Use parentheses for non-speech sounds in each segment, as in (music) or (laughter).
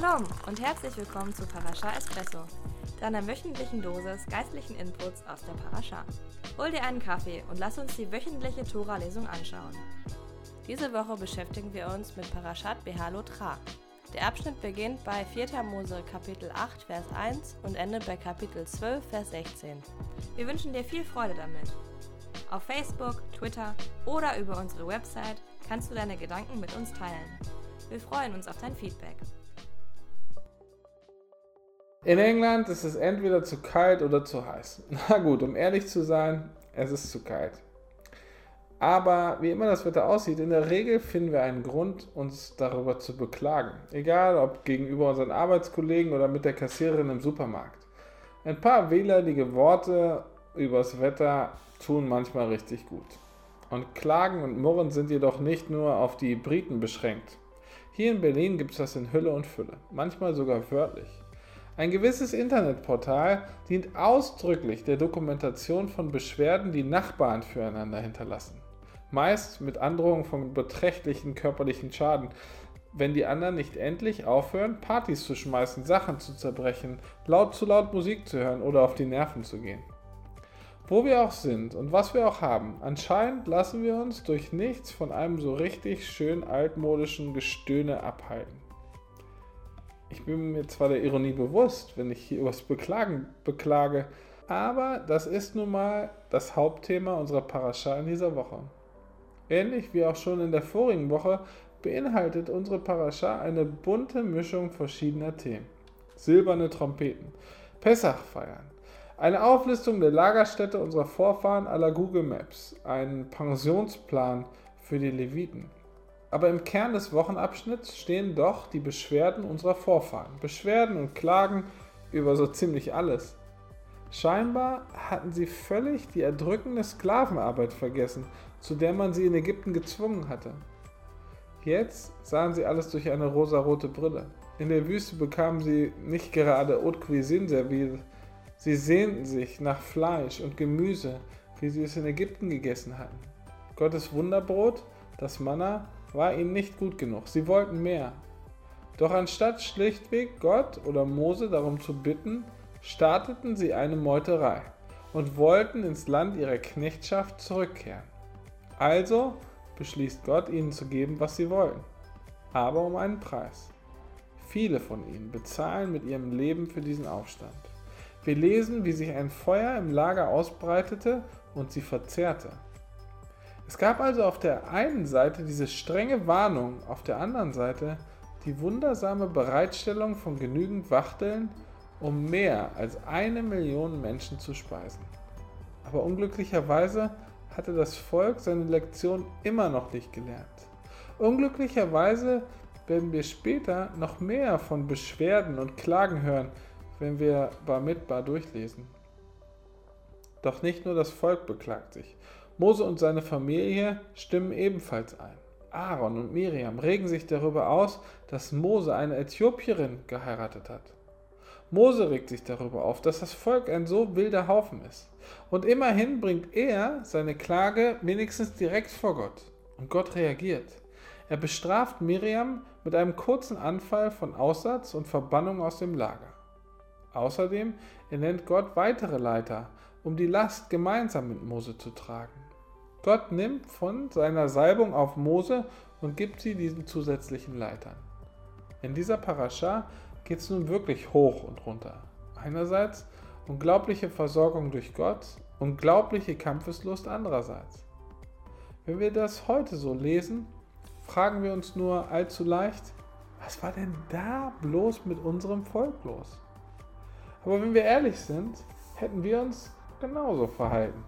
Shalom und herzlich willkommen zu Parasha Espresso, deiner wöchentlichen Dosis geistlichen Inputs aus der Parasha. Hol dir einen Kaffee und lass uns die wöchentliche Tora-Lesung anschauen. Diese Woche beschäftigen wir uns mit Parashat Behalot Ra. Der Abschnitt beginnt bei 4. Mose Kapitel 8 Vers 1 und endet bei Kapitel 12 Vers 16. Wir wünschen dir viel Freude damit. Auf Facebook, Twitter oder über unsere Website kannst du deine Gedanken mit uns teilen. Wir freuen uns auf dein Feedback. In England ist es entweder zu kalt oder zu heiß. (laughs) Na gut, um ehrlich zu sein, es ist zu kalt. Aber wie immer das Wetter aussieht, in der Regel finden wir einen Grund, uns darüber zu beklagen. Egal ob gegenüber unseren Arbeitskollegen oder mit der Kassiererin im Supermarkt. Ein paar wehleidige Worte übers Wetter tun manchmal richtig gut. Und Klagen und Murren sind jedoch nicht nur auf die Briten beschränkt. Hier in Berlin gibt es das in Hülle und Fülle, manchmal sogar wörtlich. Ein gewisses Internetportal dient ausdrücklich der Dokumentation von Beschwerden, die Nachbarn füreinander hinterlassen meist mit Androhung von beträchtlichen körperlichen Schaden, wenn die anderen nicht endlich aufhören, Partys zu schmeißen, Sachen zu zerbrechen, laut zu laut Musik zu hören oder auf die Nerven zu gehen. Wo wir auch sind und was wir auch haben, anscheinend lassen wir uns durch nichts von einem so richtig schön altmodischen Gestöhne abhalten. Ich bin mir zwar der Ironie bewusst, wenn ich hier übers Beklagen beklage, aber das ist nun mal das Hauptthema unserer Parascha in dieser Woche. Ähnlich wie auch schon in der vorigen Woche beinhaltet unsere Parascha eine bunte Mischung verschiedener Themen. Silberne Trompeten, Pessach feiern, eine Auflistung der Lagerstätte unserer Vorfahren aller Google Maps, einen Pensionsplan für die Leviten. Aber im Kern des Wochenabschnitts stehen doch die Beschwerden unserer Vorfahren. Beschwerden und Klagen über so ziemlich alles. Scheinbar hatten sie völlig die erdrückende Sklavenarbeit vergessen, zu der man sie in Ägypten gezwungen hatte. Jetzt sahen sie alles durch eine rosarote Brille. In der Wüste bekamen sie nicht gerade Haute Cuisine serviert, sie sehnten sich nach Fleisch und Gemüse, wie sie es in Ägypten gegessen hatten. Gottes Wunderbrot, das Manna, war ihnen nicht gut genug, sie wollten mehr. Doch anstatt schlichtweg Gott oder Mose darum zu bitten, starteten sie eine Meuterei und wollten ins Land ihrer Knechtschaft zurückkehren. Also beschließt Gott ihnen zu geben, was sie wollen, aber um einen Preis. Viele von ihnen bezahlen mit ihrem Leben für diesen Aufstand. Wir lesen, wie sich ein Feuer im Lager ausbreitete und sie verzehrte. Es gab also auf der einen Seite diese strenge Warnung, auf der anderen Seite die wundersame Bereitstellung von genügend Wachteln um mehr als eine Million Menschen zu speisen. Aber unglücklicherweise hatte das Volk seine Lektion immer noch nicht gelernt. Unglücklicherweise werden wir später noch mehr von Beschwerden und Klagen hören, wenn wir Bamidbar durchlesen. Doch nicht nur das Volk beklagt sich. Mose und seine Familie stimmen ebenfalls ein. Aaron und Miriam regen sich darüber aus, dass Mose eine Äthiopierin geheiratet hat. Mose regt sich darüber auf, dass das Volk ein so wilder Haufen ist. Und immerhin bringt er seine Klage wenigstens direkt vor Gott. Und Gott reagiert. Er bestraft Miriam mit einem kurzen Anfall von Aussatz und Verbannung aus dem Lager. Außerdem ernennt Gott weitere Leiter, um die Last gemeinsam mit Mose zu tragen. Gott nimmt von seiner Salbung auf Mose und gibt sie diesen zusätzlichen Leitern. In dieser Parascha geht es nun wirklich hoch und runter. Einerseits unglaubliche Versorgung durch Gott, unglaubliche Kampfeslust andererseits. Wenn wir das heute so lesen, fragen wir uns nur allzu leicht, was war denn da bloß mit unserem Volk los? Aber wenn wir ehrlich sind, hätten wir uns genauso verhalten.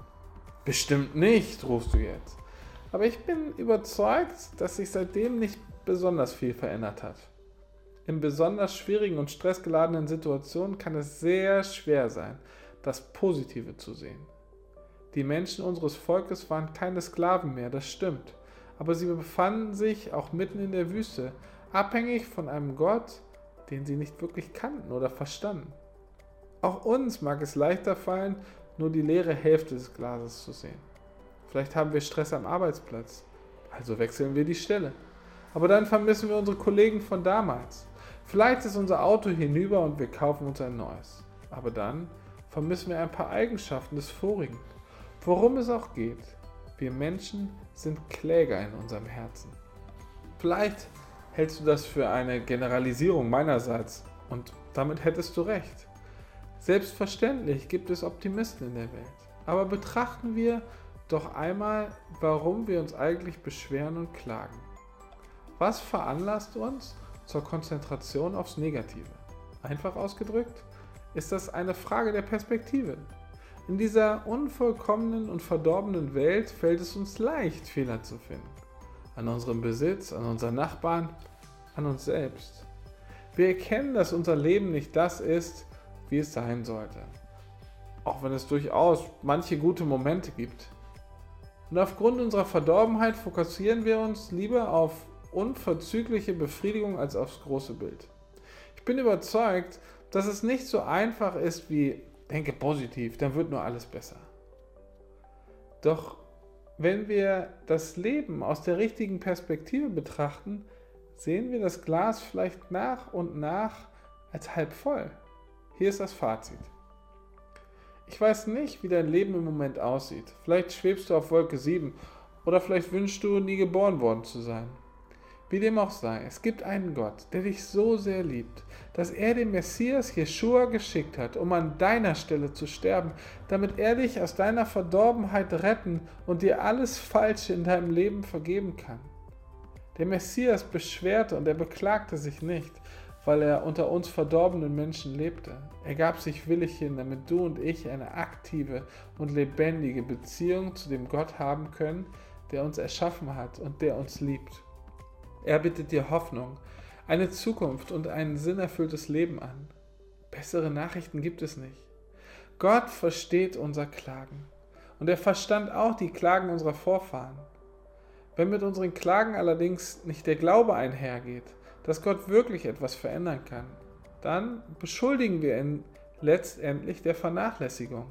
Bestimmt nicht, rufst du jetzt. Aber ich bin überzeugt, dass sich seitdem nicht besonders viel verändert hat. In besonders schwierigen und stressgeladenen Situationen kann es sehr schwer sein, das Positive zu sehen. Die Menschen unseres Volkes waren keine Sklaven mehr, das stimmt, aber sie befanden sich auch mitten in der Wüste, abhängig von einem Gott, den sie nicht wirklich kannten oder verstanden. Auch uns mag es leichter fallen, nur die leere Hälfte des Glases zu sehen. Vielleicht haben wir Stress am Arbeitsplatz, also wechseln wir die Stelle. Aber dann vermissen wir unsere Kollegen von damals. Vielleicht ist unser Auto hinüber und wir kaufen uns ein neues. Aber dann vermissen wir ein paar Eigenschaften des vorigen. Worum es auch geht, wir Menschen sind Kläger in unserem Herzen. Vielleicht hältst du das für eine Generalisierung meinerseits und damit hättest du recht. Selbstverständlich gibt es Optimisten in der Welt. Aber betrachten wir doch einmal, warum wir uns eigentlich beschweren und klagen. Was veranlasst uns zur Konzentration aufs Negative? Einfach ausgedrückt, ist das eine Frage der Perspektive. In dieser unvollkommenen und verdorbenen Welt fällt es uns leicht, Fehler zu finden. An unserem Besitz, an unseren Nachbarn, an uns selbst. Wir erkennen, dass unser Leben nicht das ist, wie es sein sollte. Auch wenn es durchaus manche gute Momente gibt. Und aufgrund unserer Verdorbenheit fokussieren wir uns lieber auf unverzügliche Befriedigung als aufs große Bild. Ich bin überzeugt, dass es nicht so einfach ist wie denke positiv, dann wird nur alles besser. Doch wenn wir das Leben aus der richtigen Perspektive betrachten, sehen wir das Glas vielleicht nach und nach als halb voll. Hier ist das Fazit. Ich weiß nicht, wie dein Leben im Moment aussieht. Vielleicht schwebst du auf Wolke 7 oder vielleicht wünschst du, nie geboren worden zu sein. Wie dem auch sei, es gibt einen Gott, der dich so sehr liebt, dass er den Messias Jeschua geschickt hat, um an deiner Stelle zu sterben, damit er dich aus deiner Verdorbenheit retten und dir alles Falsche in deinem Leben vergeben kann. Der Messias beschwerte und er beklagte sich nicht, weil er unter uns verdorbenen Menschen lebte. Er gab sich willig hin, damit du und ich eine aktive und lebendige Beziehung zu dem Gott haben können, der uns erschaffen hat und der uns liebt. Er bittet dir Hoffnung, eine Zukunft und ein sinnerfülltes Leben an. Bessere Nachrichten gibt es nicht. Gott versteht unser Klagen. Und er verstand auch die Klagen unserer Vorfahren. Wenn mit unseren Klagen allerdings nicht der Glaube einhergeht, dass Gott wirklich etwas verändern kann, dann beschuldigen wir ihn letztendlich der Vernachlässigung.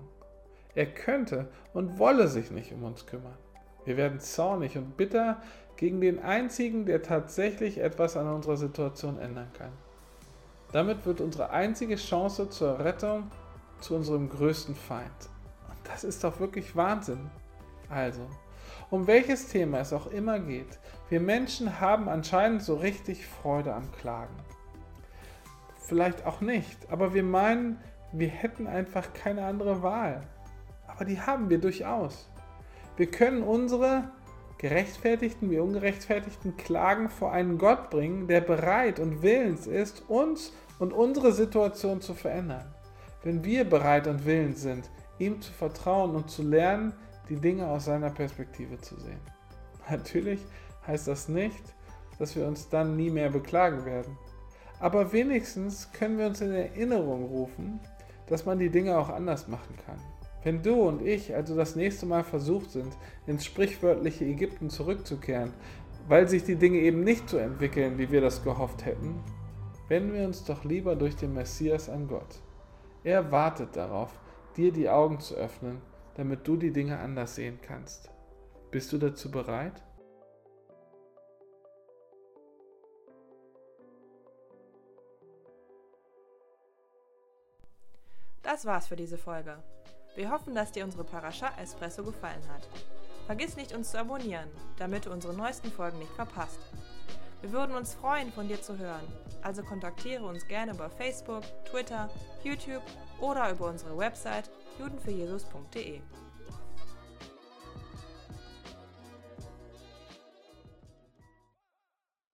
Er könnte und wolle sich nicht um uns kümmern. Wir werden zornig und bitter gegen den einzigen, der tatsächlich etwas an unserer Situation ändern kann. Damit wird unsere einzige Chance zur Rettung zu unserem größten Feind. Und das ist doch wirklich Wahnsinn. Also, um welches Thema es auch immer geht, wir Menschen haben anscheinend so richtig Freude am Klagen. Vielleicht auch nicht, aber wir meinen, wir hätten einfach keine andere Wahl. Aber die haben wir durchaus. Wir können unsere gerechtfertigten wie ungerechtfertigten Klagen vor einen Gott bringen, der bereit und willens ist, uns und unsere Situation zu verändern. Wenn wir bereit und willens sind, ihm zu vertrauen und zu lernen, die Dinge aus seiner Perspektive zu sehen. Natürlich heißt das nicht, dass wir uns dann nie mehr beklagen werden. Aber wenigstens können wir uns in Erinnerung rufen, dass man die Dinge auch anders machen kann. Wenn du und ich also das nächste Mal versucht sind, ins sprichwörtliche Ägypten zurückzukehren, weil sich die Dinge eben nicht so entwickeln, wie wir das gehofft hätten, wenden wir uns doch lieber durch den Messias an Gott. Er wartet darauf, dir die Augen zu öffnen, damit du die Dinge anders sehen kannst. Bist du dazu bereit? Das war's für diese Folge. Wir hoffen, dass dir unsere Parascha Espresso gefallen hat. Vergiss nicht, uns zu abonnieren, damit du unsere neuesten Folgen nicht verpasst. Wir würden uns freuen, von dir zu hören. Also kontaktiere uns gerne über Facebook, Twitter, YouTube oder über unsere Website judenfürjesus.de.